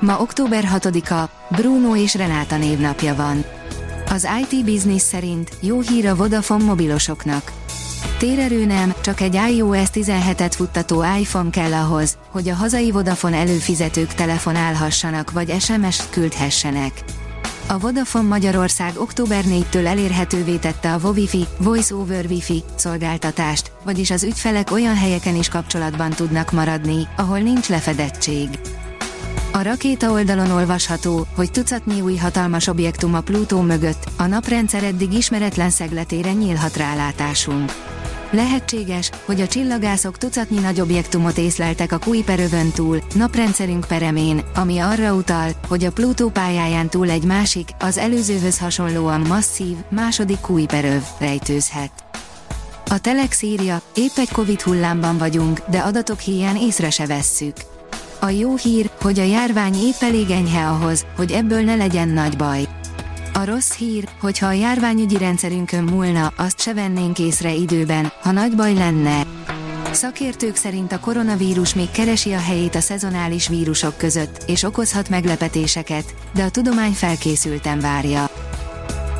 Ma október 6-a, Bruno és Renáta névnapja van. Az IT Business szerint jó hír a Vodafone mobilosoknak. Térerő nem, csak egy iOS 17-et futtató iPhone kell ahhoz, hogy a hazai Vodafone előfizetők telefonálhassanak vagy SMS-t küldhessenek. A Vodafone Magyarország október 4-től elérhetővé tette a Vovifi, Voice over Wi-Fi szolgáltatást, vagyis az ügyfelek olyan helyeken is kapcsolatban tudnak maradni, ahol nincs lefedettség. A rakéta oldalon olvasható, hogy tucatnyi új hatalmas objektum a Plutó mögött, a naprendszer eddig ismeretlen szegletére nyílhat rálátásunk. Lehetséges, hogy a csillagászok tucatnyi nagy objektumot észleltek a Kuiperövön túl, naprendszerünk peremén, ami arra utal, hogy a Plutó pályáján túl egy másik, az előzőhöz hasonlóan masszív, második Kuiperöv rejtőzhet. A Telex írja, épp egy Covid hullámban vagyunk, de adatok hiány észre se vesszük. A jó hír, hogy a járvány épp elég enyhe ahhoz, hogy ebből ne legyen nagy baj. A rossz hír, hogyha a járványügyi rendszerünkön múlna, azt se vennénk észre időben, ha nagy baj lenne. Szakértők szerint a koronavírus még keresi a helyét a szezonális vírusok között, és okozhat meglepetéseket, de a tudomány felkészülten várja.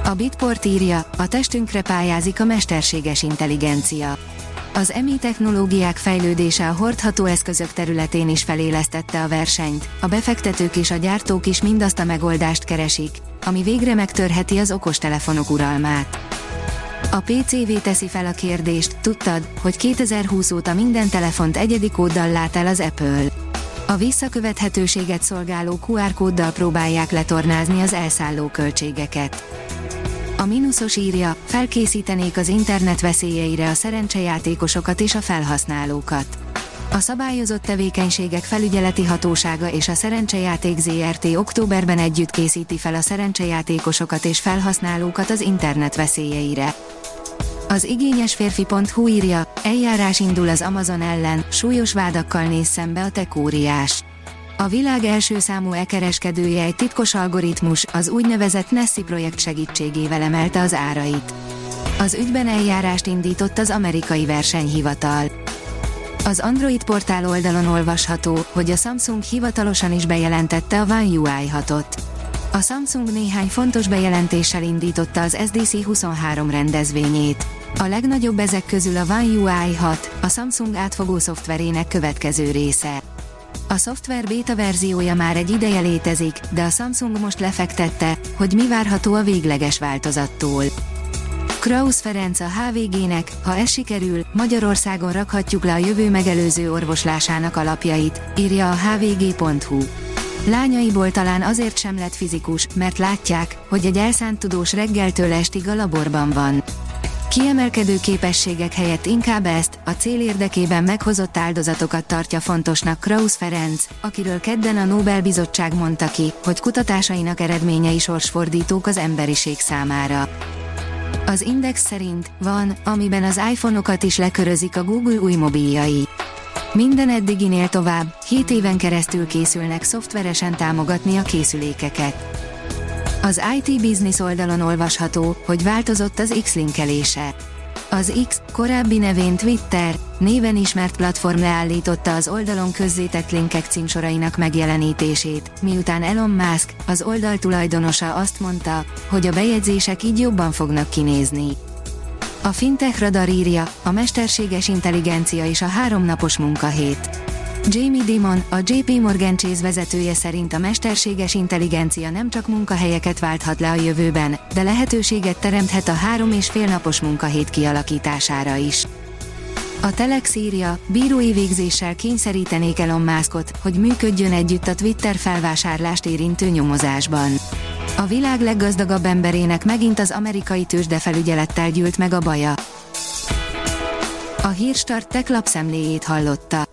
A Bitport írja, a testünkre pályázik a mesterséges intelligencia. Az EMI technológiák fejlődése a hordható eszközök területén is felélesztette a versenyt, a befektetők és a gyártók is mindazt a megoldást keresik, ami végre megtörheti az okostelefonok uralmát. A PCV teszi fel a kérdést, tudtad, hogy 2020 óta minden telefont egyedi kóddal lát el az Apple. A visszakövethetőséget szolgáló QR kóddal próbálják letornázni az elszálló költségeket. A mínuszos írja, felkészítenék az internet veszélyeire a szerencsejátékosokat és a felhasználókat. A szabályozott tevékenységek felügyeleti hatósága és a szerencsejáték ZRT októberben együtt készíti fel a szerencsejátékosokat és felhasználókat az internet veszélyeire. Az igényes férfi.hu írja, eljárás indul az Amazon ellen, súlyos vádakkal néz szembe a tekóriás. A világ első számú e-kereskedője egy titkos algoritmus, az úgynevezett Nessi projekt segítségével emelte az árait. Az ügyben eljárást indított az amerikai versenyhivatal. Az Android portál oldalon olvasható, hogy a Samsung hivatalosan is bejelentette a One UI 6-ot. A Samsung néhány fontos bejelentéssel indította az SDC 23 rendezvényét. A legnagyobb ezek közül a One UI 6, a Samsung átfogó szoftverének következő része. A szoftver beta verziója már egy ideje létezik, de a Samsung most lefektette, hogy mi várható a végleges változattól. Krausz Ferenc a HVG-nek, ha ez sikerül, Magyarországon rakhatjuk le a jövő megelőző orvoslásának alapjait, írja a hvg.hu. Lányaiból talán azért sem lett fizikus, mert látják, hogy egy elszánt tudós reggeltől estig a laborban van. Kiemelkedő képességek helyett inkább ezt, a cél érdekében meghozott áldozatokat tartja fontosnak Krausz Ferenc, akiről kedden a Nobel-bizottság mondta ki, hogy kutatásainak eredményei sorsfordítók az emberiség számára. Az Index szerint van, amiben az iPhone-okat is lekörözik a Google új mobiljai. Minden eddiginél tovább, 7 éven keresztül készülnek szoftveresen támogatni a készülékeket. Az IT Business oldalon olvasható, hogy változott az X-linkelése. Az X, korábbi nevén Twitter, néven ismert platform leállította az oldalon közzétett linkek címsorainak megjelenítését, miután Elon Musk, az oldal tulajdonosa azt mondta, hogy a bejegyzések így jobban fognak kinézni. A Fintech Radar írja, a mesterséges intelligencia és a háromnapos munkahét. Jamie Dimon, a JP Morgan Chase vezetője szerint a mesterséges intelligencia nem csak munkahelyeket válthat le a jövőben, de lehetőséget teremthet a három és fél napos munkahét kialakítására is. A Telex írja, bírói végzéssel kényszerítenék Elon Muskot, hogy működjön együtt a Twitter felvásárlást érintő nyomozásban. A világ leggazdagabb emberének megint az amerikai tőzsdefelügyelettel gyűlt meg a baja. A hírstart tech lapszemléjét hallotta.